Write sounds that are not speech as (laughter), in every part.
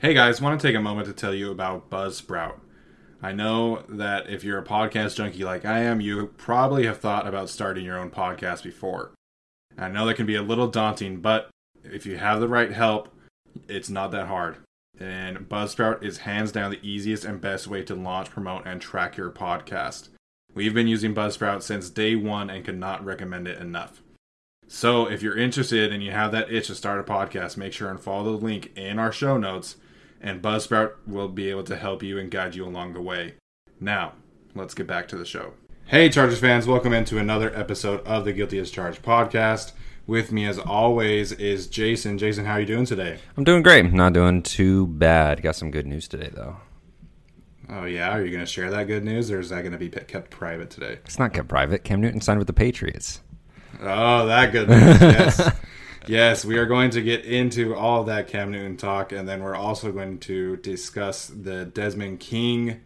Hey guys, want to take a moment to tell you about Buzzsprout. I know that if you're a podcast junkie like I am, you probably have thought about starting your own podcast before. I know that can be a little daunting, but if you have the right help, it's not that hard. And Buzzsprout is hands down the easiest and best way to launch, promote, and track your podcast. We've been using Buzzsprout since day one and cannot recommend it enough. So if you're interested and you have that itch to start a podcast, make sure and follow the link in our show notes and Buzzsprout will be able to help you and guide you along the way. Now, let's get back to the show. Hey, Chargers fans, welcome into another episode of the Guilty as Charged podcast. With me, as always, is Jason. Jason, how are you doing today? I'm doing great. Not doing too bad. Got some good news today, though. Oh, yeah? Are you going to share that good news, or is that going to be kept private today? It's not kept private. Cam Newton signed with the Patriots. Oh, that good news, yes. (laughs) Yes, we are going to get into all that Cam Newton talk, and then we're also going to discuss the Desmond King.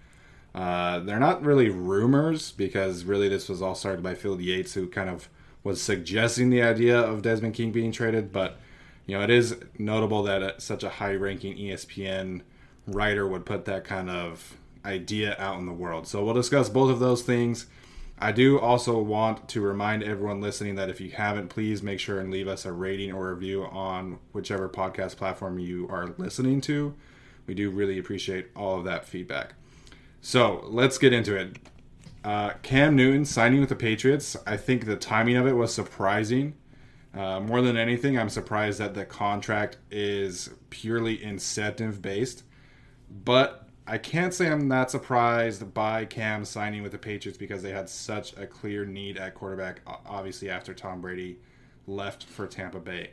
Uh, they're not really rumors because really this was all started by Field Yates, who kind of was suggesting the idea of Desmond King being traded. But you know, it is notable that such a high-ranking ESPN writer would put that kind of idea out in the world. So we'll discuss both of those things. I do also want to remind everyone listening that if you haven't, please make sure and leave us a rating or review on whichever podcast platform you are listening to. We do really appreciate all of that feedback. So let's get into it. Uh, Cam Newton signing with the Patriots. I think the timing of it was surprising. Uh, more than anything, I'm surprised that the contract is purely incentive based. But I can't say I'm not surprised by Cam signing with the Patriots because they had such a clear need at quarterback, obviously, after Tom Brady left for Tampa Bay.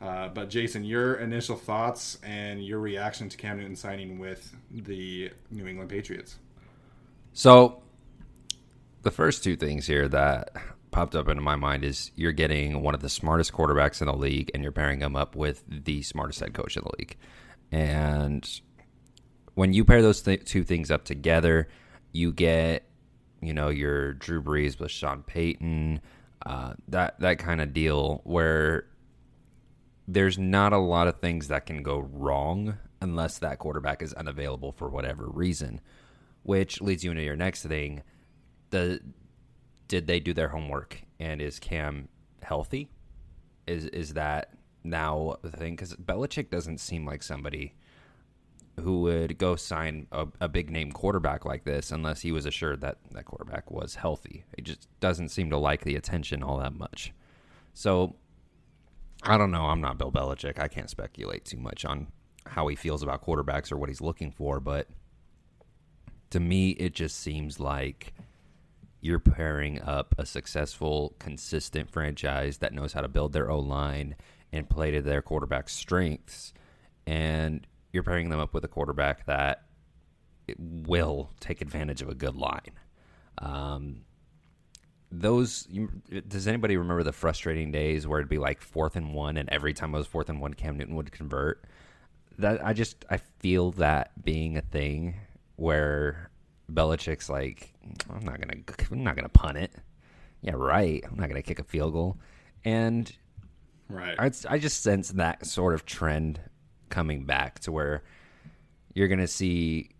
Uh, but Jason, your initial thoughts and your reaction to Cam Newton signing with the New England Patriots? So, the first two things here that popped up into my mind is you're getting one of the smartest quarterbacks in the league and you're pairing him up with the smartest head coach in the league. And when you pair those th- two things up together, you get, you know, your Drew Brees with Sean Payton, uh, that that kind of deal where there's not a lot of things that can go wrong unless that quarterback is unavailable for whatever reason. Which leads you into your next thing: the did they do their homework and is Cam healthy? Is is that now the thing? Because Belichick doesn't seem like somebody who would go sign a, a big name quarterback like this unless he was assured that that quarterback was healthy. He just doesn't seem to like the attention all that much. So I don't know. I'm not Bill Belichick. I can't speculate too much on how he feels about quarterbacks or what he's looking for, but to me, it just seems like you're pairing up a successful, consistent franchise that knows how to build their O line and play to their quarterback's strengths, and you're pairing them up with a quarterback that will take advantage of a good line. Um, those does anybody remember the frustrating days where it'd be like fourth and one, and every time it was fourth and one, Cam Newton would convert? That I just I feel that being a thing where Belichick's like, I'm not gonna I'm not gonna punt it. Yeah, right. I'm not gonna kick a field goal, and right. I I just sense that sort of trend coming back to where you're gonna see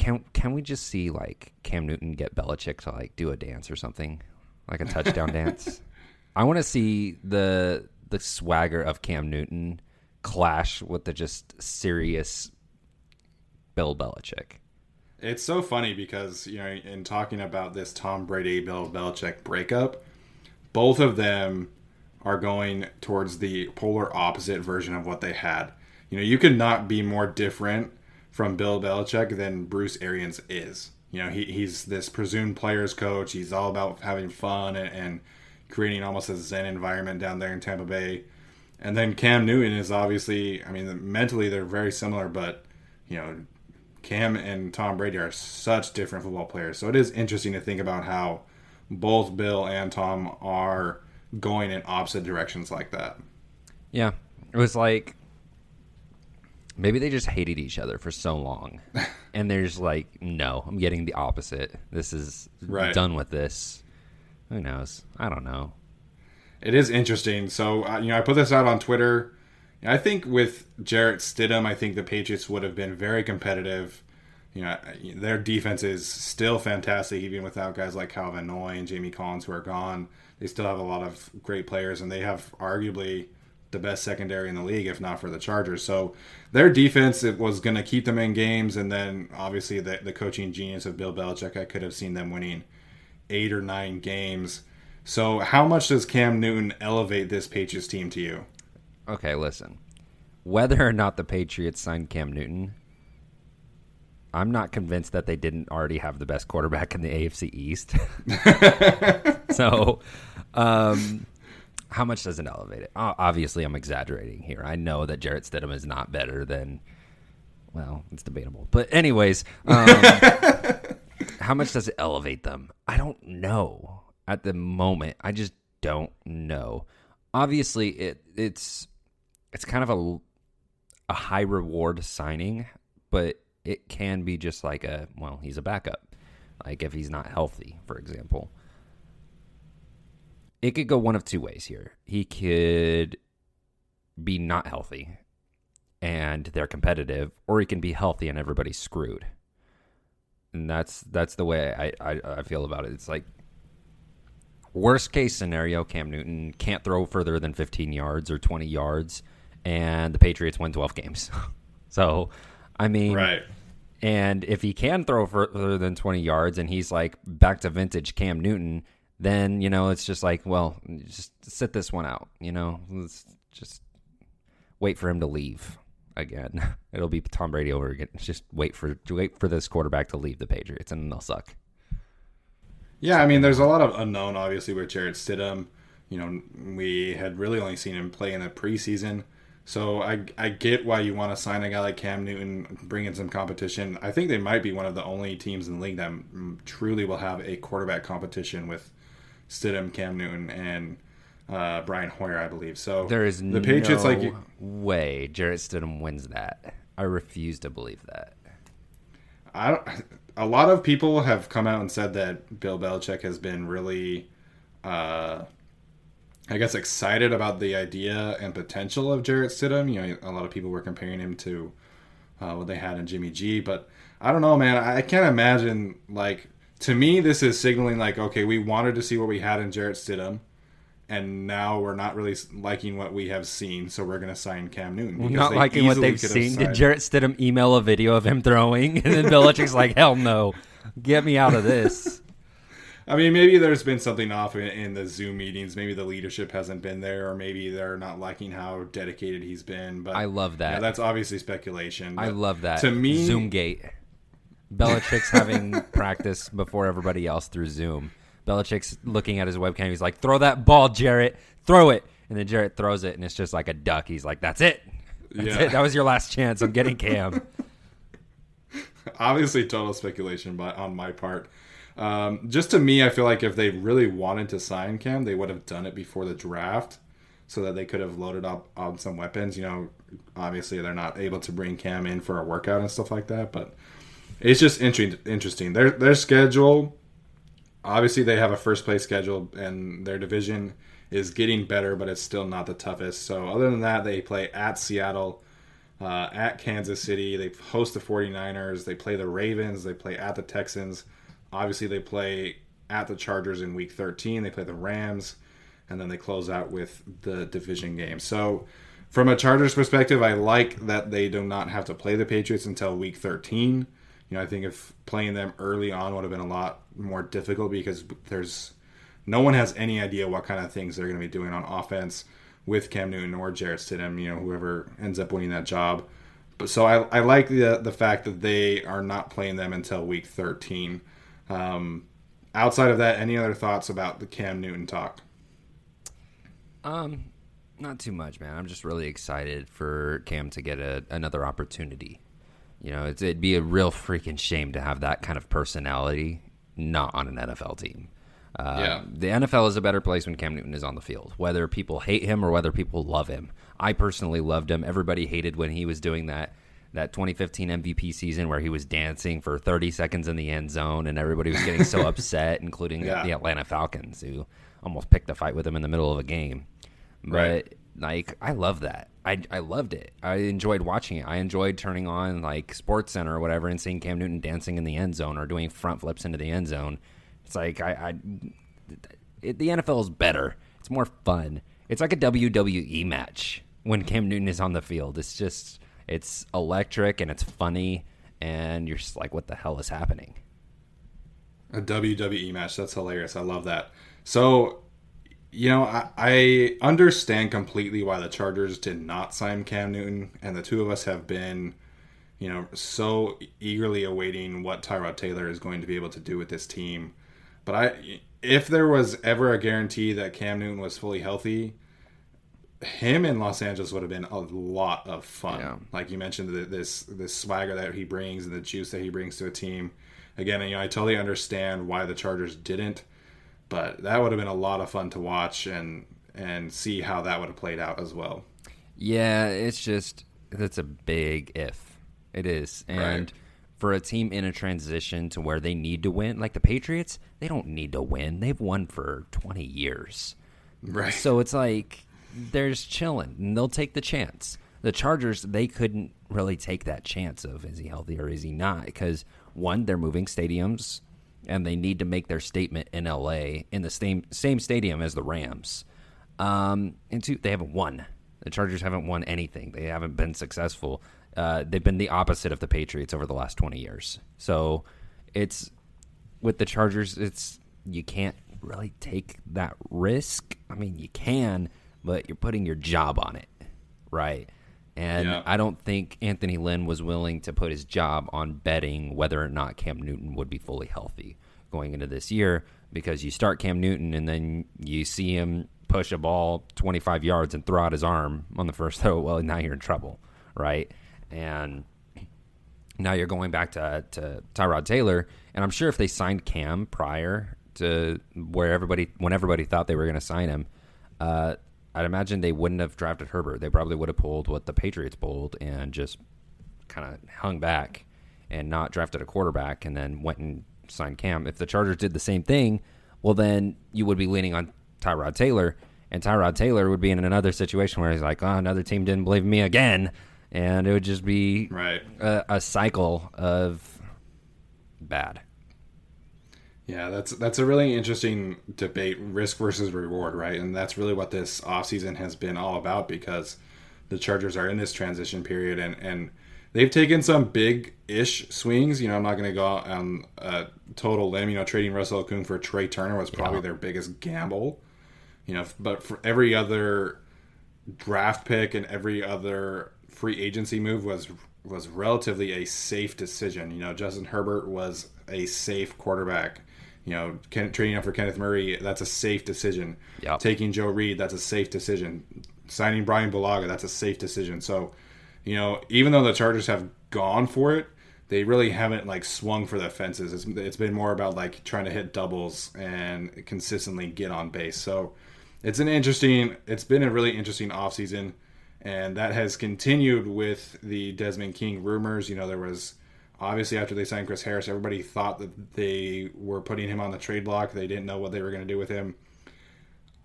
can can we just see like Cam Newton get Belichick to like do a dance or something, like a touchdown dance? (laughs) I want to see the the swagger of Cam Newton clash with the just serious Bill Belichick. It's so funny because you know, in talking about this Tom Brady Bill Belichick breakup, both of them are going towards the polar opposite version of what they had. You know, you could not be more different from Bill Belichick than Bruce Arians is. You know, he, he's this presumed players coach. He's all about having fun and, and creating almost a zen environment down there in Tampa Bay. And then Cam Newton is obviously, I mean, mentally they're very similar, but you know, Cam and Tom Brady are such different football players. So it is interesting to think about how both Bill and Tom are going in opposite directions like that. Yeah. It was like maybe they just hated each other for so long. (laughs) and there's like, no, I'm getting the opposite. This is right. done with this. Who knows? I don't know. It is interesting. So, uh, you know, I put this out on Twitter. I think with Jarrett Stidham, I think the Patriots would have been very competitive. You know, their defense is still fantastic, even without guys like Kyle Van Noy and Jamie Collins who are gone. They still have a lot of great players, and they have arguably the best secondary in the league, if not for the Chargers. So their defense it was going to keep them in games, and then obviously the, the coaching genius of Bill Belichick, I could have seen them winning eight or nine games. So how much does Cam Newton elevate this Patriots team to you? Okay, listen. Whether or not the Patriots signed Cam Newton, I'm not convinced that they didn't already have the best quarterback in the AFC East. (laughs) so, um, how much does it elevate it? Obviously, I'm exaggerating here. I know that Jarrett Stidham is not better than. Well, it's debatable, but anyways, um, (laughs) how much does it elevate them? I don't know at the moment. I just don't know. Obviously, it it's it's kind of a a high reward signing, but it can be just like a well, he's a backup. Like if he's not healthy, for example it could go one of two ways here. He could be not healthy and they're competitive, or he can be healthy and everybody's screwed. And that's that's the way I, I, I feel about it. It's like worst case scenario, Cam Newton can't throw further than 15 yards or 20 yards, and the Patriots win 12 games. (laughs) so, I mean, right. And if he can throw further than 20 yards and he's like back to vintage Cam Newton, then you know it's just like, well, just sit this one out. You know, let's just wait for him to leave again. (laughs) It'll be Tom Brady over again. Just wait for wait for this quarterback to leave the Patriots, and they'll suck. Yeah, I mean, there's a lot of unknown, obviously, with Jarrett Stidham. You know, we had really only seen him play in the preseason. So I, I get why you want to sign a guy like Cam Newton, bring in some competition. I think they might be one of the only teams in the league that truly will have a quarterback competition with Stidham, Cam Newton, and uh, Brian Hoyer, I believe. So there is the Patriots no like way Jarrett Stidham wins that. I refuse to believe that. I don't, a lot of people have come out and said that Bill Belichick has been really, uh, I guess, excited about the idea and potential of Jarrett Stidham. You know, a lot of people were comparing him to uh, what they had in Jimmy G, but I don't know, man. I can't imagine like to me, this is signaling like, okay, we wanted to see what we had in Jarrett Stidham, and now we're not really liking what we have seen, so we're going to sign Cam Newton. Not liking what they've seen. Did Jarrett Stidham email a video of him throwing, (laughs) and then Belichick's like, "Hell no, get me out of this." I mean, maybe there's been something off in, in the Zoom meetings. Maybe the leadership hasn't been there, or maybe they're not liking how dedicated he's been. But I love that. Yeah, that's obviously speculation. I love that. To me, Zoomgate. Belichick's having (laughs) practice before everybody else through Zoom. Belichick's looking at his webcam. He's like, "Throw that ball, Jarrett. Throw it." And then Jarrett throws it, and it's just like a duck. He's like, "That's it. That's Yeah. it. That was your last chance. I'm getting (laughs) Cam." obviously total speculation but on my part. Um, just to me, I feel like if they really wanted to sign Cam, they would have done it before the draft, so that they could have loaded up on some weapons. You know, obviously they're not able to bring Cam in for a workout and stuff like that, but it's just interesting. Interesting. Their their schedule. Obviously, they have a first place schedule, and their division is getting better, but it's still not the toughest. So, other than that, they play at Seattle, uh, at Kansas City. They host the 49ers. They play the Ravens. They play at the Texans. Obviously, they play at the Chargers in week 13. They play the Rams. And then they close out with the division game. So, from a Chargers perspective, I like that they do not have to play the Patriots until week 13. You know, I think if playing them early on would have been a lot more difficult because there's no one has any idea what kind of things they're going to be doing on offense with Cam Newton or Jarrett Stidham, you know, whoever ends up winning that job. But so I, I like the the fact that they are not playing them until week 13. Um, outside of that, any other thoughts about the Cam Newton talk? Um, not too much, man. I'm just really excited for Cam to get a, another opportunity. You know, it's, it'd be a real freaking shame to have that kind of personality not on an NFL team. Uh, Yeah. The NFL is a better place when Cam Newton is on the field, whether people hate him or whether people love him. I personally loved him. Everybody hated when he was doing that that 2015 MVP season where he was dancing for 30 seconds in the end zone and everybody was getting so (laughs) upset, including Yeah. the Atlanta Falcons who almost picked a fight with him in the middle of a game. But Right. like I love that. I I loved it. I enjoyed watching it. I enjoyed turning on like Sports Center or whatever and seeing Cam Newton dancing in the end zone or doing front flips into the end zone. It's like I, I it, the NFL is better. It's more fun. It's like a WWE match when Cam Newton is on the field. It's just it's electric and it's funny and you're just like what the hell is happening? A WWE match. That's hilarious. I love that. So, you know, I, I understand completely why the Chargers did not sign Cam Newton, and the two of us have been, you know, so eagerly awaiting what Tyrod Taylor is going to be able to do with this team. But I, if there was ever a guarantee that Cam Newton was fully healthy, him in Los Angeles would have been a lot of fun. Yeah. Like you mentioned, the, this this swagger that he brings and the juice that he brings to a team. Again, you know, I totally understand why the Chargers didn't, but that would have been a lot of fun to watch and and see how that would have played out as well. Yeah, it's just that's a big if. It is. And Right. for a team in a transition to where they need to win, like the Patriots, they don't need to win. They've won for 20 years. Right. So it's like they're just chilling and they'll take the chance. The Chargers, they couldn't really take that chance of is he healthy or is he not? Because one, they're moving stadiums and they need to make their statement in LA in the same same stadium as the Rams. Um, and two, they haven't won. The Chargers haven't won anything. They haven't been successful. Uh, they've been the opposite of the Patriots over the last twenty years. So it's with the Chargers, it's you can't really take that risk. I mean, you can, but you're putting your job on it, right? And Yeah. I don't think Anthony Lynn was willing to put his job on betting whether or not Cam Newton would be fully healthy going into this year because you start Cam Newton and then you see him push a ball 25 yards and throw out his arm on the first (laughs) throw. Well, now you're in trouble, right? And now you're going back to, to Tyrod Taylor, and I'm sure if they signed Cam prior to where everybody, when everybody thought they were going to sign him, uh, I'd imagine they wouldn't have drafted Herbert. They probably would have pulled what the Patriots pulled and just kind of hung back and not drafted a quarterback, and then went and signed Cam. If the Chargers did the same thing, well, then you would be leaning on Tyrod Taylor, and Tyrod Taylor would be in another situation where he's like, "Oh, another team didn't believe me again," and it would just be Right. a, a cycle of bad. Yeah, that's that's a really interesting debate, risk versus reward, right? And that's really what this offseason has been all about because the Chargers are in this transition period and and they've taken some big ish swings. You know, I'm not going to go on a total limb. You know, trading Russell Okung for Trai Turner was probably yeah. their biggest gamble. You know, but for every other draft pick and every other free agency move was was relatively a safe decision. You know, Justin Herbert was a safe quarterback. You know, Ken, trading up for Kenneth Murray, that's a safe decision. Yep. Taking Joe Reed, that's a safe decision. Signing Brian Bulaga, that's a safe decision. So, you know, even though the Chargers have gone for it, they really haven't like swung for the fences. It's, it's been more about like trying to hit doubles and consistently get on base. So, it's an interesting. It's been a really interesting offseason and that has continued with the Desmond King rumors. You know, there was obviously after they signed Chris Harris, everybody thought that they were putting him on the trade block. They didn't know what they were going to do with him.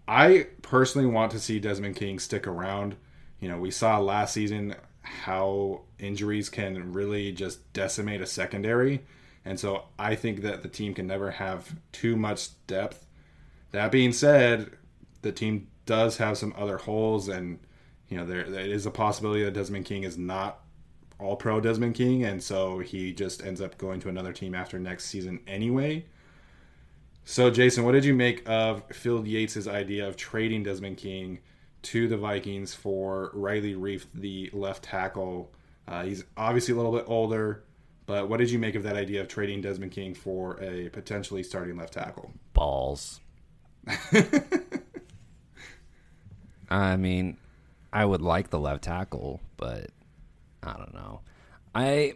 I personally want to see Desmond King stick around. You know, we saw last season how injuries can really just decimate a secondary. And so I think that the team can never have too much depth. That being said, the team does have some other holes and you know, there, there is a possibility that Desmond King is not all pro Desmond King, and so he just ends up going to another team after next season anyway. So, Jason, what did you make of Field Yates' idea of trading Desmond King to the Vikings for Riley Reiff, the left tackle? Uh, he's obviously a little bit older, but what did you make of that idea of trading Desmond King for a potentially starting left tackle? Balls. (laughs) I mean, I would like the left tackle, but I don't know. I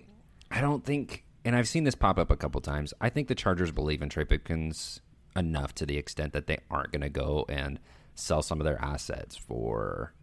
I don't think, and I've seen this pop up a couple times. I think the Chargers believe in Trey Pipkins enough to the extent that they aren't going to go and sell some of their assets for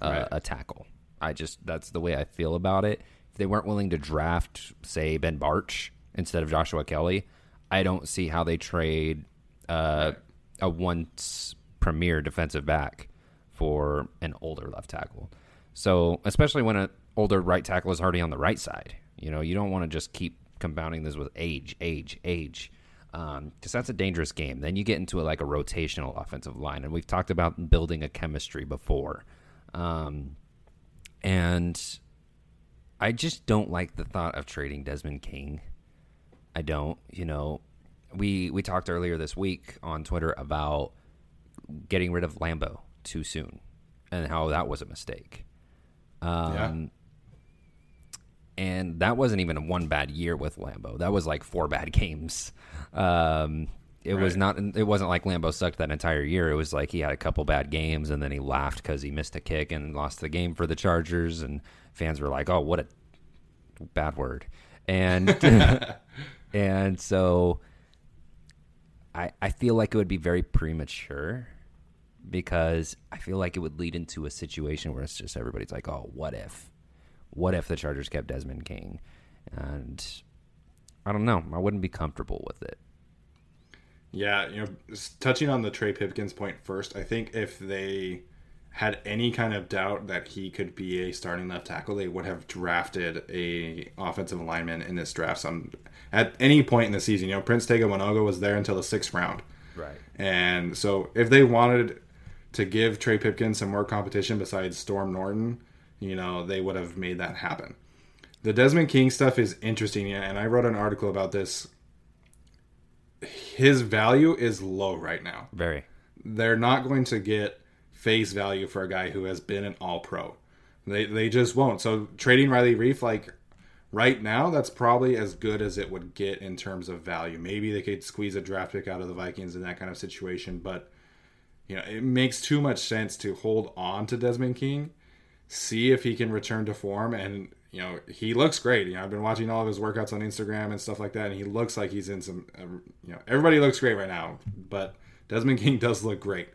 uh, right. a tackle. I just that's the way I feel about it. If they weren't willing to draft, say Ben Bartch instead of Joshua Kelley, I don't see how they trade uh, a once premier defensive back for an older left tackle. So, especially when an older right tackle is already on the right side, you know, you don't want to just keep compounding this with age, age, age, because um, that's a dangerous game. Then you get into a, like a rotational offensive line, and we've talked about building a chemistry before, um, and I just don't like the thought of trading Desmond King. I don't, you know, we we talked earlier this week on Twitter about getting rid of Lambo too soon and how that was a mistake. Um, yeah. And that wasn't even one bad year with Lambo. That was like four bad (laughs) games. Um, it right. was not. It wasn't like Lambo sucked that entire year. It was like he had a couple bad games and then he laughed because he missed a kick and lost the game for the Chargers. And fans were like, "Oh, what a bad word." And (laughs) and so I I feel like it would be very premature because I feel like it would lead into a situation where it's just everybody's like, oh, what if? What if the Chargers kept Desmond King? And I don't know. I wouldn't be comfortable with it. Yeah, you know, touching on the Trey Pipkins point first, I think if they had any kind of doubt that he could be a starting left tackle, they would have drafted a offensive lineman in this draft. Some at any point in the season, you know, Prince Tega Wanogho was there until the sixth round, right? And so if they wanted to give Trey Pipkins some more competition besides Storm Norton, you know, they would have made that happen. The Desmond King stuff is interesting, and I wrote an article about this. His value is low right now. Very. They're not going to get face value for a guy who has been an all pro. They, they just won't. So trading Riley Reiff, like right now, that's probably as good as it would get in terms of value. Maybe they could squeeze a draft pick out of the Vikings in that kind of situation, but you know, it makes too much sense to hold on to Desmond King, see if he can return to form, and you know, he looks great. You know, I've been watching all of his workouts on Instagram and stuff like that, and he looks like he's in some. Uh, you know, everybody looks great right now, but Desmond King (laughs) does look great.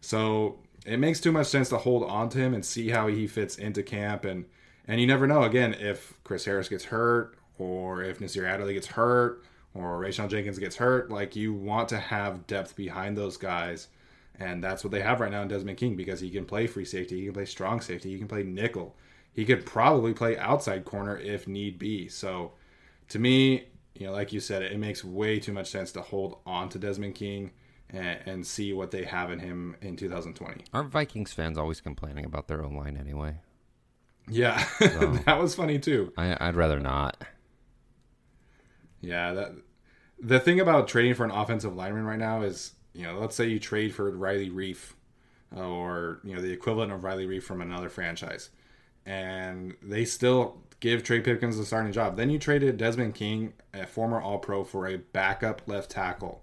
So it makes too much sense to hold on to him and see how he fits into camp, and and you never know. Again, if Chris Harris gets hurt, or if Nasir Adderley gets hurt, or Rayshawn Jenkins gets hurt, like you want to have depth behind those guys and that's what they have right now in Desmond King because he can play free safety, he can play strong safety, he can play nickel. He could probably play outside corner if need be. So to me, you know, like you said, it makes way too much sense to hold on to Desmond King and, and see what they have in him in 2020. Aren't Vikings fans always complaining about their own line anyway? Yeah, (laughs) that was funny too. I, I'd rather not. Yeah, that the thing about trading for an offensive lineman right now is, you know, let's say you trade for Riley Reiff uh, or, you know, the equivalent of Riley Reiff from another franchise. And they still give Trey Pipkins the starting job. Then you traded Desmond King, a former All Pro, for a backup left tackle.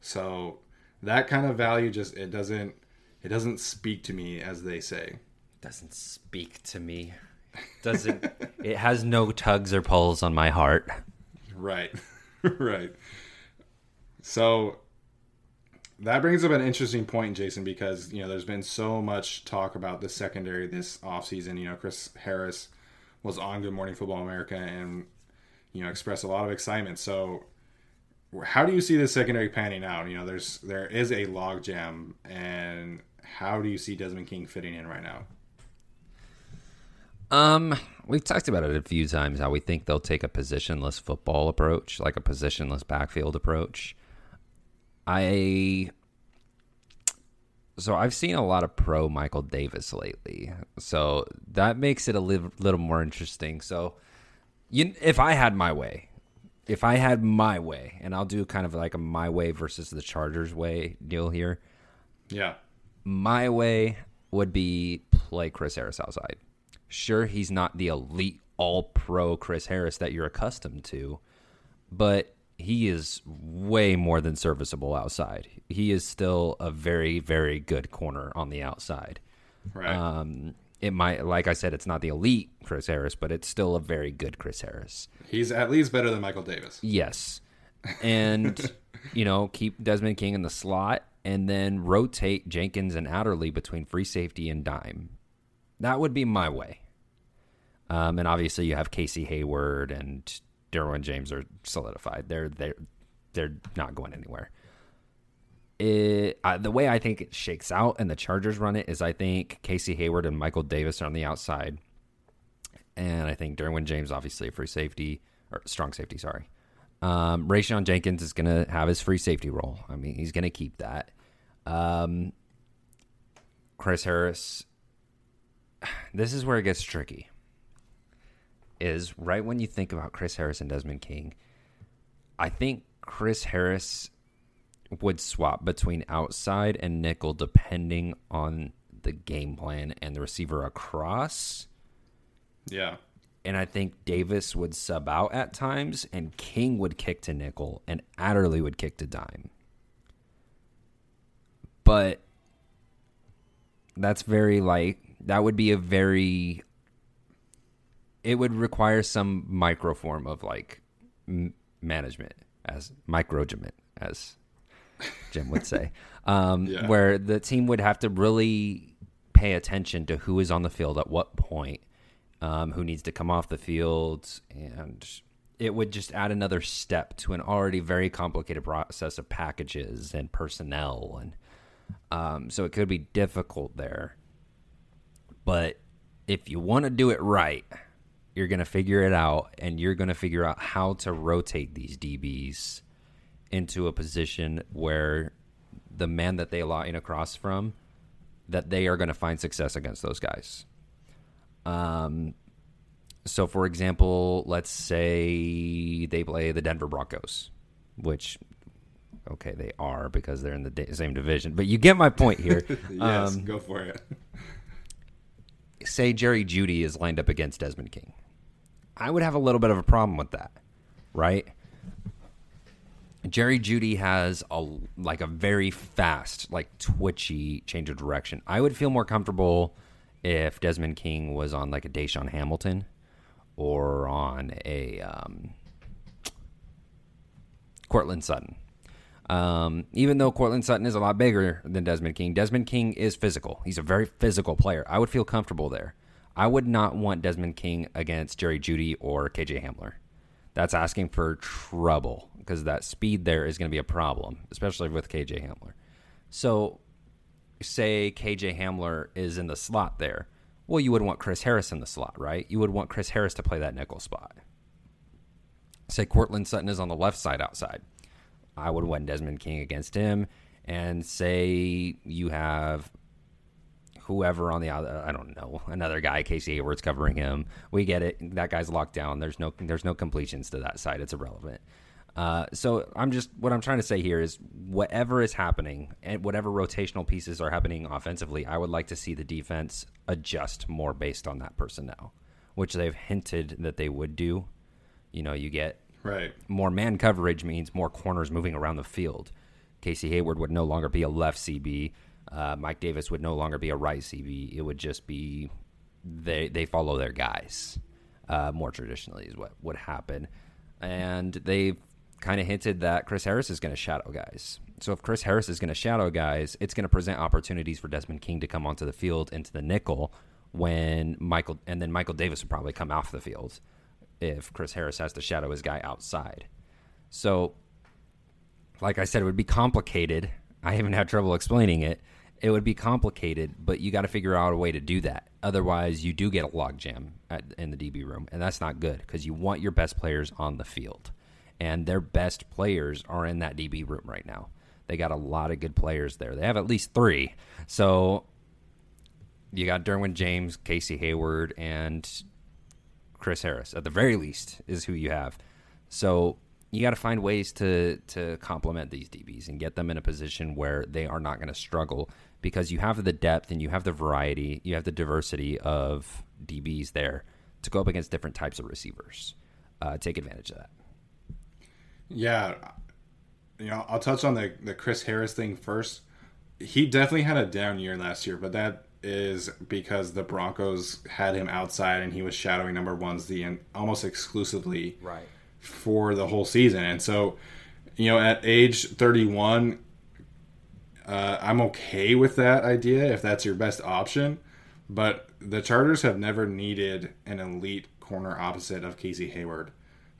So that kind of value just it doesn't it doesn't speak to me as they say. Doesn't speak to me. Doesn't (laughs) it has no tugs or pulls on my heart. Right. (laughs) right. So that brings up an interesting point, Jason, because you know there's been so much talk about the secondary this offseason. You know, Chris Harris was on Good Morning Football America and you know expressed a lot of excitement. So how do you see the secondary panning out? You know, there's there is a logjam, and how do you see Desmond King fitting in right now? Um, we've talked about it a few times how we think they'll take a positionless football approach, like a positionless backfield approach. I so I've seen a lot of pro Michael Davis lately, so that makes it a li- little more interesting. So, you, if I had my way, if I had my way, and I'll do kind of like a my way versus the Chargers way deal here. Yeah, my way would be play Chris Harris outside. Sure, he's not the elite all pro Chris Harris that you're accustomed to, but he is way more than serviceable outside. He is still a very, very good corner on the outside. Right. Um, it might, like I said, it's not the elite Chris Harris, but it's still a very good Chris Harris. He's at least better than Michael Davis. Yes. And, (laughs) you know, keep Desmond King in the slot and then rotate Jenkins and Adderley between free safety and dime. That would be my way. Um, and obviously, you have Casey Hayward and Derwin James are solidified. They're they're they're not going anywhere. It, the way I think it shakes out and the Chargers run it is I think Casey Hayward and Michael Davis are on the outside, and I think Derwin James obviously free safety or strong safety. Sorry, um, Rayshawn Jenkins is going to have his free safety role. I mean, he's going to keep that. Um, Chris Harris. (sighs) This is where it gets tricky is right when you think about Chris Harris and Desmond King, I think Chris Harris would swap between outside and nickel depending on the game plan and the receiver across. Yeah. And I think Davis would sub out at times, and King would kick to nickel, and Adderley would kick to dime. But that's very like that would be a very it would require some micro form of like m- management as microagement as Jim would say, (laughs) um, yeah. where the team would have to really pay attention to who is on the field at what point, um, who needs to come off the field, and it would just add another step to an already very complicated process of packages and personnel, and um, so it could be difficult there. But if you want to do it right, you're going to figure it out and you're going to figure out how to rotate these DBs into a position where the man that they line across from that they are going to find success against those guys. Um so for example, let's say they play the Denver Broncos, which okay, they are because they're in the same division, but you get my point here. (laughs) yes, um, go for it. Say Jerry Jeudy is lined up against Desmond King. I would have a little bit of a problem with that, right? Jerry Jeudy has a like a very fast, like twitchy change of direction. I would feel more comfortable if Desmond King was on like a DaeSean Hamilton or on a um, Courtland Sutton. Um, even though Courtland Sutton is a lot bigger than Desmond King, Desmond King is physical. He's a very physical player. I would feel comfortable there. I would not want Desmond King against Jerry Jeudy or KJ Hamler. That's asking for trouble because that speed there is going to be a problem, especially with KJ Hamler. So, say KJ Hamler is in the slot there. Well, you would want Chris Harris in the slot, right? You would want Chris Harris to play that nickel spot. say Courtland Sutton is on the left side outside. I would win Desmond King against him, and say you have whoever on the other, I don't know, another guy, Casey Hayward's covering him. We get it. That guy's locked down. There's no there's no completions to that side. It's irrelevant. Uh, so I'm just what I'm trying to say here is whatever is happening and whatever rotational pieces are happening offensively, I would like to see the defense adjust more based on that personnel, which they've hinted that they would do. You know, you get Right. more man coverage means more corners moving around the field. Casey Hayward would no longer be a left CB. Uh, Mike Davis would no longer be a right CB. It would just be they they follow their guys. Uh, more traditionally is what would happen, and they've kind of hinted that Chris Harris is going to shadow guys. So if Chris Harris is going to shadow guys, it's going to present opportunities for Desmond King to come onto the field into the nickel when Michael and then Michael Davis would probably come off the field if Chris Harris has to shadow his guy outside. So, like I said, it would be complicated. I haven't had trouble explaining it. It would be complicated, but you got to figure out a way to do that. Otherwise, you do get a logjam in the DB room, and that's not good because you want your best players on the field, and their best players are in that DB room right now. They got a lot of good players there. They have at least three. So you got Derwin James, Casey Hayward, and Chris Harris at the very least is who you have. So you got to find ways to to complement these DBs and get them in a position where they are not going to struggle because you have the depth and you have the variety, you have the diversity of DBs there to go up against different types of receivers. Uh, take advantage of that. Yeah, you know, I'll touch on the the Chris Harris thing first. He definitely had a down year last year, but that is because the Broncos had him outside and he was shadowing number ones the end, almost exclusively Right. for the whole season. And so, you know, at age 31, uh, I'm okay with that idea if that's your best option. But the Chargers have never needed an elite corner opposite of Casey Hayward.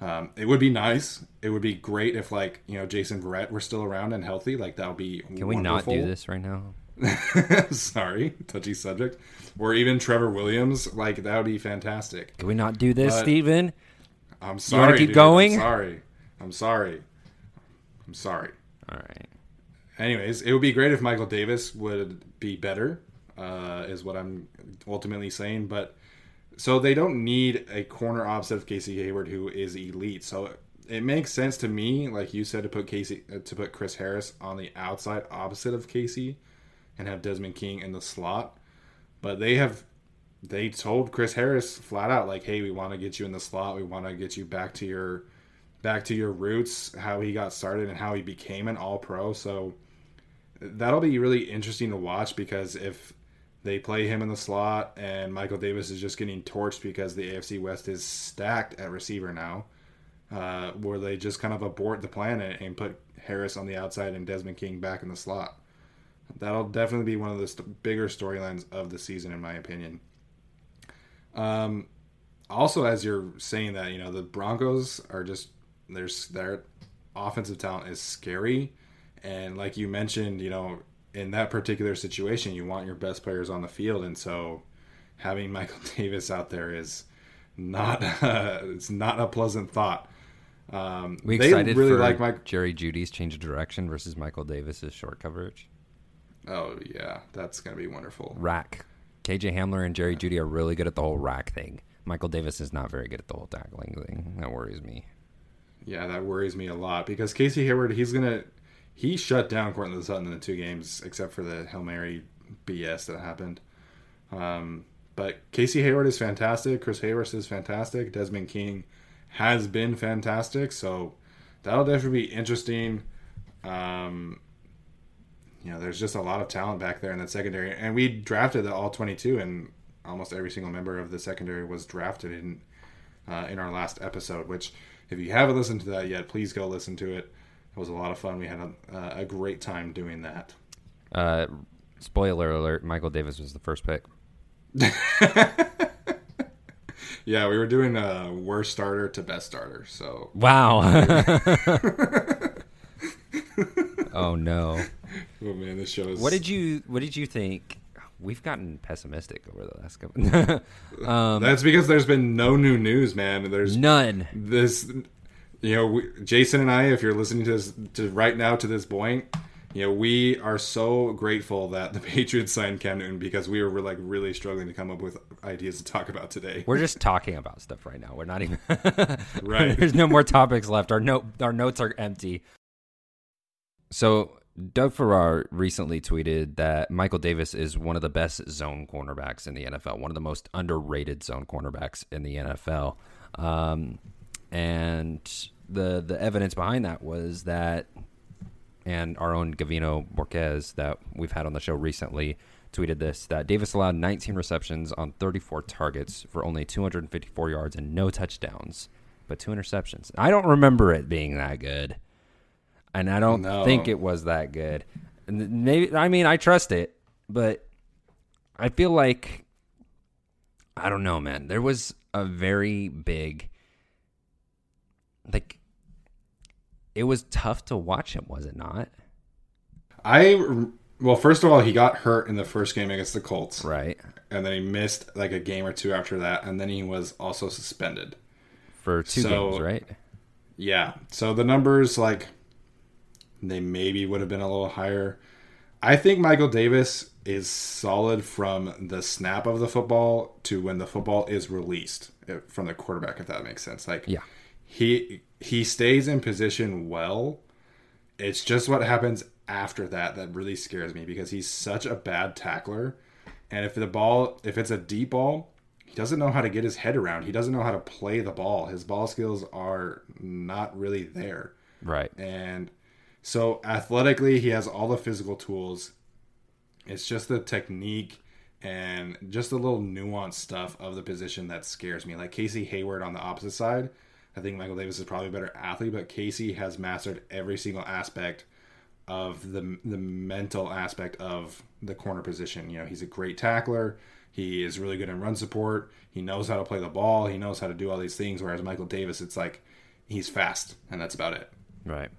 Um, it would be nice. It would be great if, like, you know, Jason Verrett were still around and healthy. Like, that would be Can we not do this right now? (laughs) Sorry, touchy subject. Or even Trevor Williams. Like, that would be fantastic. Can we not do this, But- Steven? I'm sorry. keep dude. going? I'm sorry. I'm sorry. I'm sorry. All right. Anyways, it would be great if Michael Davis would be better, uh, is what I'm ultimately saying. But so they don't need a corner opposite of Casey Hayward who is elite. So it makes sense to me, like you said, to put Casey uh, to put Chris Harris on the outside opposite of Casey, and have Desmond King in the slot. But they have they told Chris Harris flat out like, "Hey, we want to get you in the slot. We want to get you back to your back to your roots, how he got started and how he became an All-Pro." So that'll be really interesting to watch because if they play him in the slot and Michael Davis is just getting torched because the AFC West is stacked at receiver now, uh, where they just kind of abort the plan and, and put Harris on the outside and Desmond King back in the slot. That'll definitely be one of the st- bigger storylines of the season, in my opinion. Um, also, as you're saying that, you know, the Broncos are just there's their offensive talent is scary, and like you mentioned, you know, in that particular situation, you want your best players on the field, and so having (laughs) Michael Davis out there is not (laughs) it's not a pleasant thought. Um, We excited really for like Mike. Jerry Jeudy's change of direction versus Michael Davis's short coverage. Oh yeah, that's gonna be wonderful. Rack. KJ Hamler and Jerry Jeudy are really good at the whole rack thing. Michael Davis is not very good at the whole tackling thing. That worries me. Yeah, that worries me a lot because Casey Hayward, he's gonna he shut down Courtland Sutton in the two games, except for the Hail Mary BS that happened. Um, but Casey Hayward is fantastic. Chris Hayworth is fantastic. Desmond King has been fantastic. So that'll definitely be interesting. Um, you know, there's just a lot of talent back there in that secondary, and we drafted the all 22, and almost every single member of the secondary was drafted in uh, in our last episode. Which, if you haven't listened to that yet, please go listen to it. It was a lot of fun. We had a, uh, a great time doing that. Uh, spoiler alert: Michael Davis was the first pick. (laughs) Yeah, we were doing uh, worst starter to best starter. So, Wow. (laughs) (laughs) oh no. Oh man, this show is. What did you What did you think? We've gotten pessimistic over the last couple. (laughs) um, That's because there's been no new news, man. There's none. this you know, we, Jason and I, if you're listening to this to right now to this point, you know, we are so grateful that the (laughs) Patriots signed Cam Newton because we were like really struggling to come up with ideas to talk about today. We're just talking about stuff right now. We're not even (laughs) Right. There's no more topics left. Our note our notes are empty. So Doug Farrar recently tweeted that Michael Davis is one of the best zone cornerbacks in the NFL, one of the most underrated zone cornerbacks in the NFL. Um, and the the evidence behind that was that, and our own Gavino Borquez that we've had on the show recently tweeted this that Davis allowed 19 receptions on 34 targets for only 254 yards and no touchdowns, but two interceptions. I don't remember it being that good, and I don't No. think it was that good. And maybe I mean I trust it, but I feel like I don't know, man. There was a very big like it was tough to watch him, was it not? I well, first of all, he got hurt in the first game against the Colts, Right. and then he missed like a game or two after that, and then he was also suspended. For two So- games, right? Yeah. So the numbers, like, they maybe would have been a little higher. I think Michael Davis is solid from the snap of the football to when the football is released eh, from the quarterback, if that makes sense. Like, Yeah. he he stays in position well. It's just what happens after that that really scares me because he's such a bad tackler. And if the ball, if it's a deep ball, he doesn't know how to get his head around. He doesn't know how to play the ball. His ball skills are not really there. Right. And so athletically, he has all the physical tools. It's just the technique and just the little nuanced stuff of the position that scares me. Like Casey Hayward on the opposite side, I think Michael Davis is probably a better athlete, but Casey has mastered every single aspect of the the mental aspect of the corner position. You know, he's a great tackler. He is really good in run support. He knows how to play the ball. He knows how to do all these things. Whereas Michael Davis, it's like he's fast, and that's about it. Right.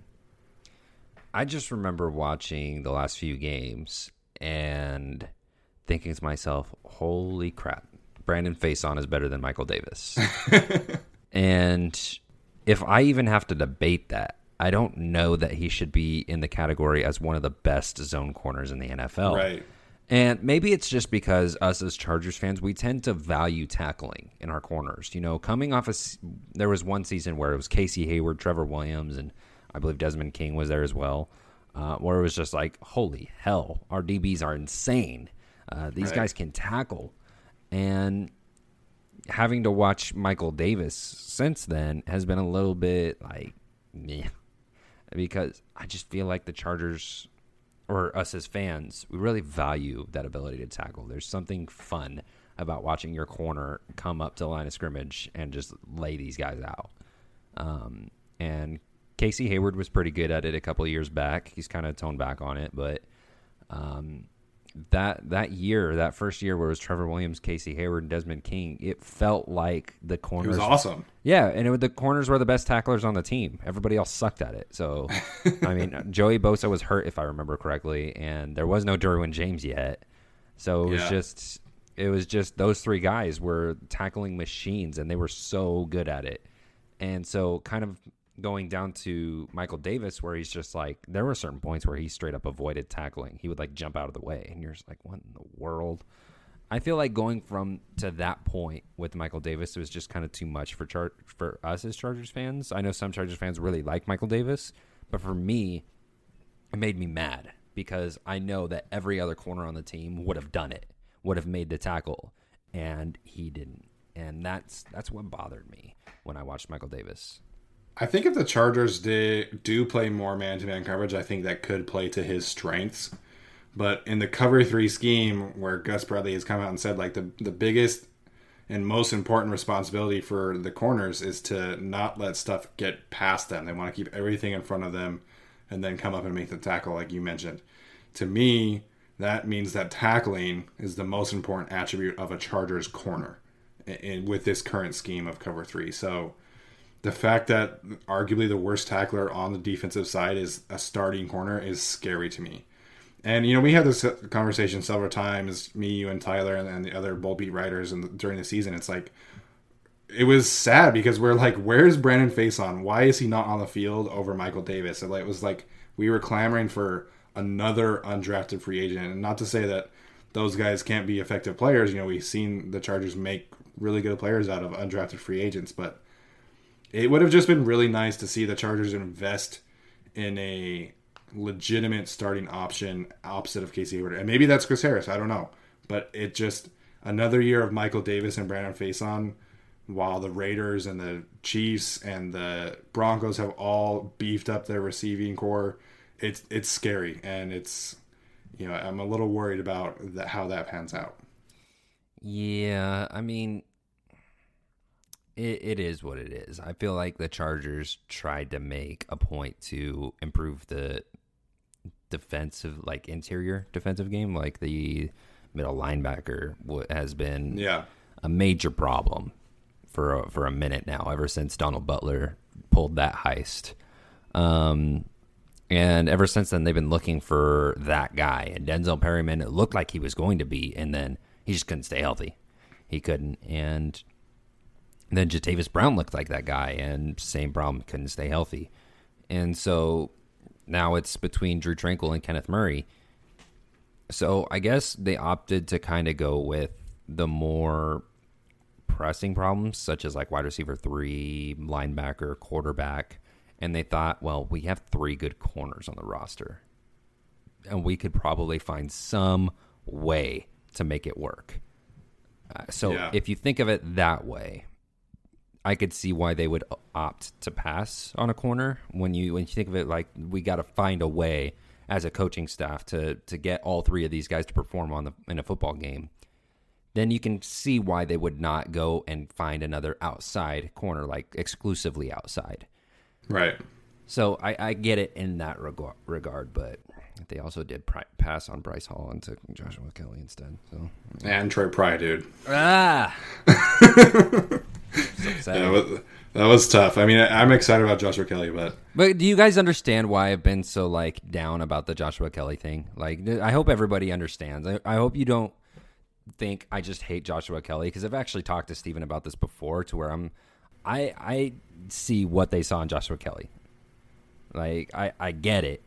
I just remember watching the last few games and thinking to myself, holy crap, Brandon Facyson is better than Michael Davis. (laughs) and if I even have to debate that, I don't know that he should be in the category as one of the best zone corners in the NFL. Right. And maybe it's just because us as Chargers fans, we tend to value tackling in our corners. You know, coming off a, there was one season where it was Casey Hayward, Trevor Williams, and I believe Desmond King was there as well, uh, where it was just like, holy hell, our DBs are insane. Uh, these Right. guys can tackle. And having to watch Michael Davis since then has been a little bit like, meh. Because I just feel like the Chargers or us as fans, we really value that ability to tackle. There's something fun about watching your corner come up to the line of scrimmage and just lay these guys out. Um, and Casey Hayward was pretty good at it a couple of years back. He's kind of toned back on it, but um, that that year, that first year where it was Trevor Williams, Casey Hayward, and Desmond King, it felt like the It corners was awesome. yeah, and it, the corners were the best tacklers on the team. Everybody else sucked at it. So, (laughs) I mean, Joey Bosa was hurt, if I remember correctly, and there was no Derwin James yet. So it was Yeah. just, it was just those three guys were tackling machines, and they were so good at it. And so, kind of going down to Michael Davis, where he's just like, there were certain points where he straight up avoided tackling. He would like jump out of the way, and you're just like, what in the world? I feel like going from to that point with Michael Davis it was just kind of too much for Char- for us as Chargers fans. I know some Chargers fans really like Michael Davis, but for me, it made me mad because I know that every other corner on the team would have done it, would have made the tackle, and he didn't. And that's that's what bothered me when I watched Michael Davis. I think if the Chargers did, do play more man to man coverage, I think that could play to his strengths. But in the cover three scheme, where Gus Bradley has come out and said like the the biggest and most important responsibility for the corners is to not let stuff get past them. They want to keep everything in front of them and then come up and make the tackle, like you mentioned. To me, that means that tackling is the most important attribute of a Chargers corner in, in- with this current scheme of cover three. So the fact that arguably the worst tackler on the defensive side is a starting corner is scary to me. And you know, we had this conversation several times, me, you, and Tyler, and, and the other Bolt Beat writers, and during the season, it's like it was sad because we're like, where's Brandon Facyson? Why is he not on the field over Michael Davis? And it was like we were clamoring for another undrafted free agent, and not to say that those guys can't be effective players. You know, we've seen the Chargers make really good players out of undrafted free agents, but it would have just been really nice to see the Chargers invest in a legitimate starting option opposite of Casey Hayward. And maybe that's Chris Harris. I don't know. But it just another year of Michael Davis and Brandon Facyson while the Raiders and the Chiefs and the Broncos have all beefed up their receiving corps. It's it's scary and it's you know, I'm a little worried about how that pans out. Yeah, I mean, it, it is what it is. I feel like the Chargers tried to make a point to improve the defensive, like interior defensive game, like the middle linebacker has been yeah a major problem for a, for a minute now, ever since Donald Butler pulled that heist. Um, and ever since then, they've been looking for that guy. And Denzel Perryman, it looked like he was going to be, and then he just couldn't stay healthy. He couldn't. And then Jatavis Brown looked like that guy, and same problem, couldn't stay healthy. And so now it's between Drue Tranquill and Kenneth Murray. So I guess they opted to kind of go with the more pressing problems, such as like wide receiver three, linebacker, quarterback and they thought, well, we have three good corners on the roster, and we could probably find some way to make it work. Uh, so yeah. if you think of it that way, I could see why they would opt to pass on a corner. When you when you think of it like we got to find a way as a coaching staff to to get all three of these guys to perform on the in a football game, then you can see why they would not go and find another outside corner like exclusively outside. Right. So I, I get it in that reg- regard, but they also did pri- pass on Bryce Hall and took Joshua Kelley instead. So and Troy Pride, dude. Ah. (laughs) so yeah, that was tough. I mean, I'm excited about Joshua Kelley, but but do you guys understand why I've been so like down about the Joshua Kelley thing? Like, I hope everybody understands. I, I hope you don't think I just hate Joshua Kelley because I've actually talked to Steven about this before, to where I'm I I see what they saw in Joshua Kelley. Like I I get it.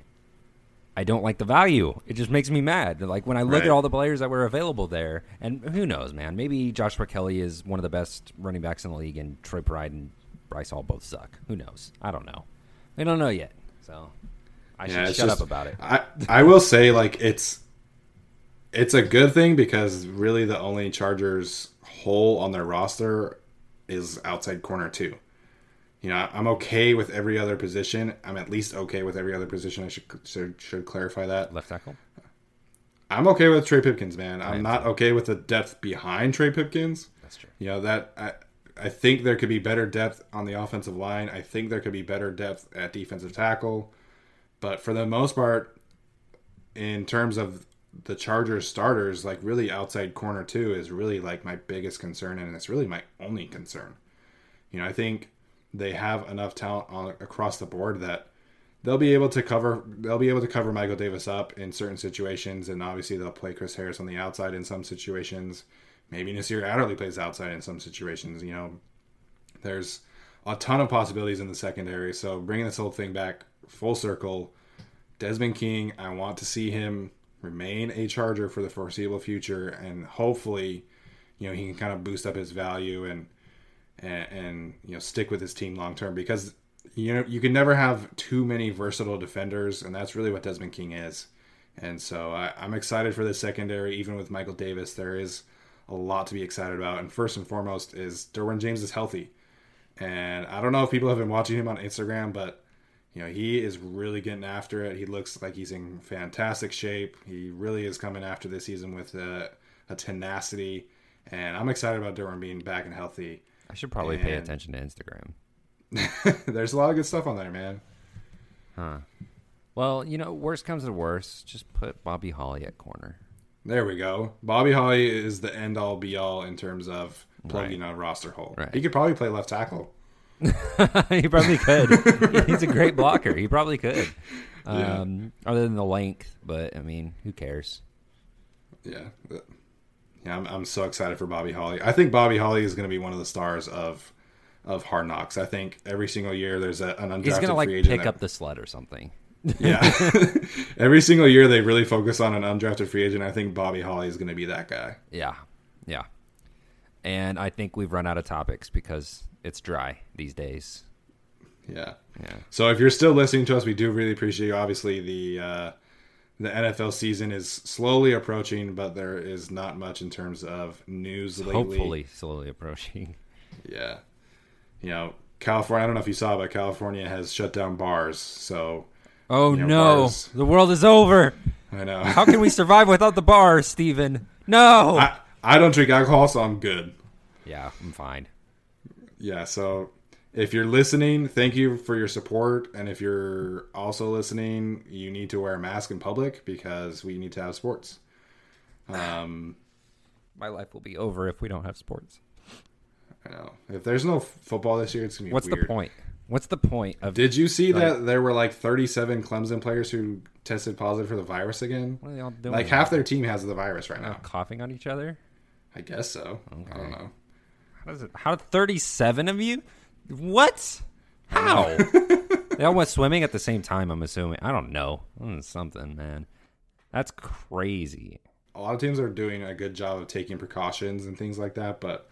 I don't like the value. It just makes me mad. Like when I look right. at all the players that were available there, and who knows, man? Maybe Joshua Kelley is one of the best running backs in the league, and Troy Pride and Bryce Hall both suck. Who knows? I don't know. We don't know yet. So I yeah, should shut just, up about it. I I will say like it's it's a good thing because really the only Chargers hole on their roster is outside corner too. You know, I'm okay with every other position. I'm at least okay with every other position. I should should, should clarify that. Left tackle. I'm okay with Trey Pipkins, man. I'm not okay with the depth behind Trey Pipkins. That's true. You know that I, I think there could be better depth on the offensive line. I think there could be better depth at defensive tackle. But for the most part, in terms of the Chargers starters, like really outside corner two is really like my biggest concern, and it's really my only concern. You know, I think they have enough talent on, across the board that they'll be able to cover. They'll be able to cover Michael Davis up in certain situations, and obviously they'll play Chris Harris on the outside in some situations. Maybe Nasir Adderley plays outside in some situations. You know, there's a ton of possibilities in the secondary. So bringing this whole thing back full circle, Desmond King, I want to see him remain a Charger for the foreseeable future, and hopefully, you know, he can kind of boost up his value and and, and you know stick with his team long term because you know you can never have too many versatile defenders, and that's really what Desmond King is. And so I, I'm excited for the secondary, even with Michael Davis. There is a lot to be excited about, and first and foremost is Derwin James is healthy. And I don't know if people have been watching him on Instagram, but you know, he is really getting after it. He looks like he's in fantastic shape. He really is coming after this season with a, a tenacity, and I'm excited about Derwin being back and healthy. I should probably and... pay attention to Instagram. (laughs) There's a lot of good stuff on there, man. Huh. Well, you know, worst comes to worst, just put Bobby Holly at corner. There we go. Bobby Holly is the end all be all in terms of plugging right. a roster hole. Right. He could probably play left tackle. (laughs) he probably could. (laughs) He's a great blocker. He probably could. Um, yeah. Other than the length, but I mean, who cares? Yeah, yeah. I'm, I'm so excited for Bobby Holly. I think Bobby Holly is going to be one of the stars of of Hard Knocks. I think every single year there's a, an undrafted He's gonna like free agent. pick that- up the sled or something. yeah. (laughs) (laughs) every single year they really focus on an undrafted free agent. I think Bobby Holly is going to be that guy. Yeah, yeah. And I think we've run out of topics because it's dry these days. Yeah. Yeah. So if you're still listening to us, we do really appreciate you. Obviously, the uh, the NFL season is slowly approaching, but there is not much in terms of news lately. Hopefully, slowly approaching. Yeah. You know, California. I don't know if you saw, but California has shut down bars. So Oh You know, no, bars. the world is over. I know. How can we survive without the bars, Steven? No. I, I don't drink alcohol, so I'm good. yeah, I'm fine. Yeah. So if you're listening, thank you for your support. And if you're also listening, you need to wear a mask in public because we need to have sports. Um, (sighs) My life will be over if we don't have sports. I know. If there's no football this year, it's gonna be What's weird. the point? What's the point of Did you see that there were like 37 Clemson players who tested positive for the virus again? what are they all doing? Like half their team has the virus right now. coughing on each other? I guess so. I don't know. How does it? How thirty-seven of you? What? How? (laughs) they all went swimming at the same time. I'm assuming. I don't know. Mm, something, man. That's crazy. A lot of teams are doing a good job of taking precautions and things like that, but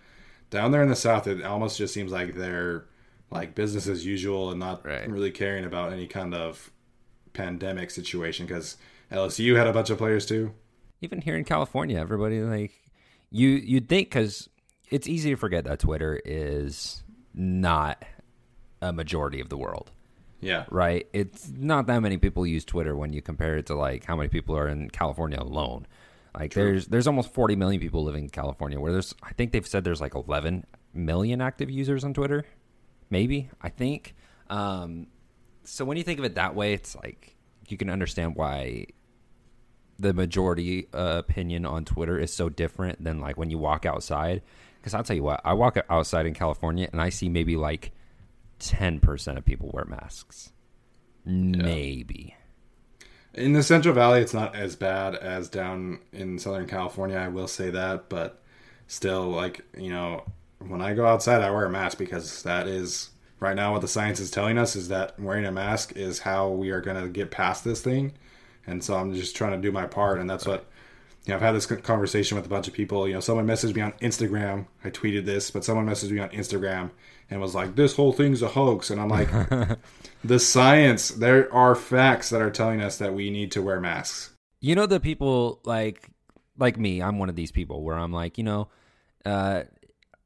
down there in the south, it almost just seems like they're like business as usual and not Right. really caring about any kind of pandemic situation. Because LSU had a bunch of players too. Even here in California, everybody like you. You'd think because it's easy to forget that Twitter is not a majority of the world. Yeah, right? It's not that many people use Twitter when you compare it to like how many people are in California alone. Like there's there's almost 40 million people living in California where there's I think they've said there's like 11 million active users on Twitter. Maybe, I think. Um so when you think of it that way, it's like you can understand why the majority uh, opinion on Twitter is so different than like when you walk outside. Because I'll tell you what, I walk outside in California and I see maybe like 10% of people wear masks. Maybe. in the Central Valley, it's not as bad as down in Southern California. I will say that, but still, like you know, when I go outside, I wear a mask because that is right now what the science is telling us is that wearing a mask is how we are going to get past this thing. And so I'm just trying to do my part, and that's what you know. I've had this conversation with a bunch of people. You know, someone messaged me on Instagram. I tweeted this, but someone messaged me on Instagram and was like, "This whole thing's a hoax," and I'm like. (laughs) the science there are facts that are telling us that we need to wear masks You know the people like like me, I'm one of these people where I'm like, you know, uh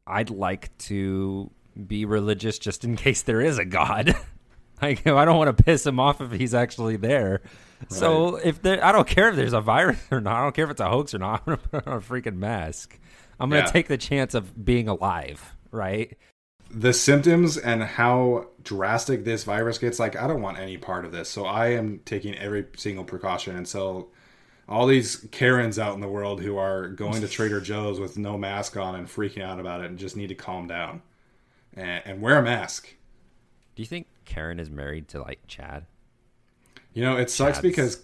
I'd like to be religious just in case there is a god. (laughs) like I don't want to piss him off if he's actually there. So if there I don't care if there's a virus or not. I don't care if it's a hoax or not. (laughs) I'm going to put on a freaking mask. I'm going to Yeah. take the chance of being alive, right? the symptoms and how drastic this virus gets like i don't want any part of this so i am taking every single precaution and so all these karens out in the world who are going to trader joe's with no mask on and freaking out about it and just need to calm down and, and wear a mask Do you think Karen is married to like Chad? You know it sucks Chads. because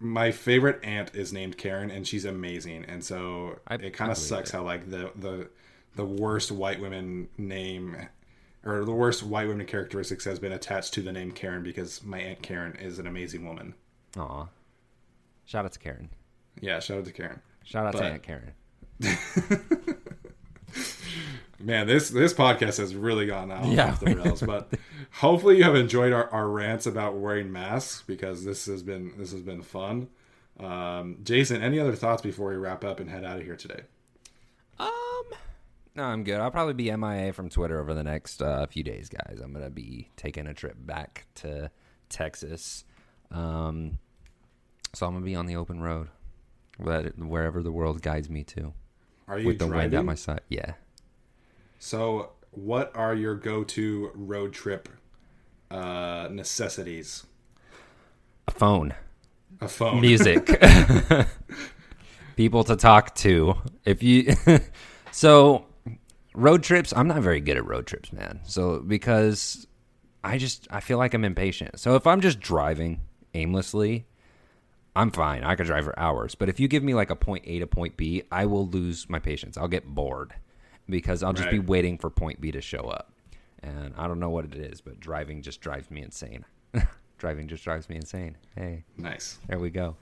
my favorite aunt is named karen and she's amazing and so I- it kind of sucks it. how like the the the worst white women name or the worst white women characteristics has been attached to the name Karen because my aunt Karen is an amazing woman. Aw. Shout out to Karen. Yeah, shout out to Karen. Shout out But- to Aunt Karen. (laughs) Man, this this podcast has really gone out Yeah. off the rails. But (laughs) hopefully you have enjoyed our, our rants about wearing masks because this has been this has been fun. Um, Jason, any other thoughts before we wrap up and head out of here today? Um, no, I'm good. I'll probably be MIA from Twitter over the next uh, few days, guys. I'm gonna be taking a trip back to Texas. Um, so I'm gonna be on the open road, but wherever the world guides me to, Are you with the wind at my side. Yeah. So, what are your go-to road trip uh, necessities? A phone, A phone. music, (laughs) (laughs) people to talk to. If you, (laughs) so road trips, I'm not very good at road trips, man. So because I just I feel like I'm impatient. So if I'm just driving aimlessly, I'm fine. I could drive for hours. But if you give me like a point A to point B, I will lose my patience. I'll get bored because I'll just be waiting for point B to show up. and I don't know what it is, but driving just drives me insane. (laughs) driving just drives me insane. Hey, Nice. there we go.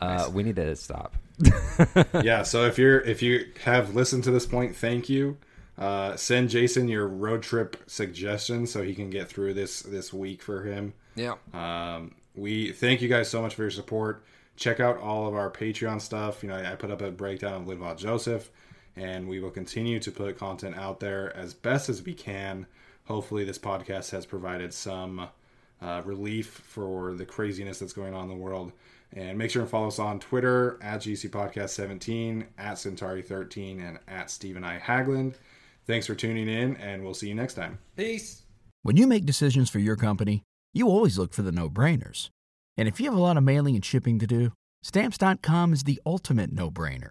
Uh, we need to stop. (laughs) (laughs) yeah. So if you're if you have listened to this point, thank you. Uh, send Jason your road trip suggestions so he can get through this this week for him. Yeah. Um, we thank you guys so much for your support. Check out all of our Patreon stuff. You know, I put up a breakdown of Linval Joseph, and we will continue to put content out there as best as we can. Hopefully, this podcast has provided some uh, relief for the craziness that's going on in the world. And make sure and follow us on Twitter at GC Podcast 17, at Centauri 13, and at Stephen I. Hagland. Thanks for tuning in, and we'll see you next time. Peace. When you make decisions for your company, you always look for the no brainers. And if you have a lot of mailing and shipping to do, stamps.com is the ultimate no brainer.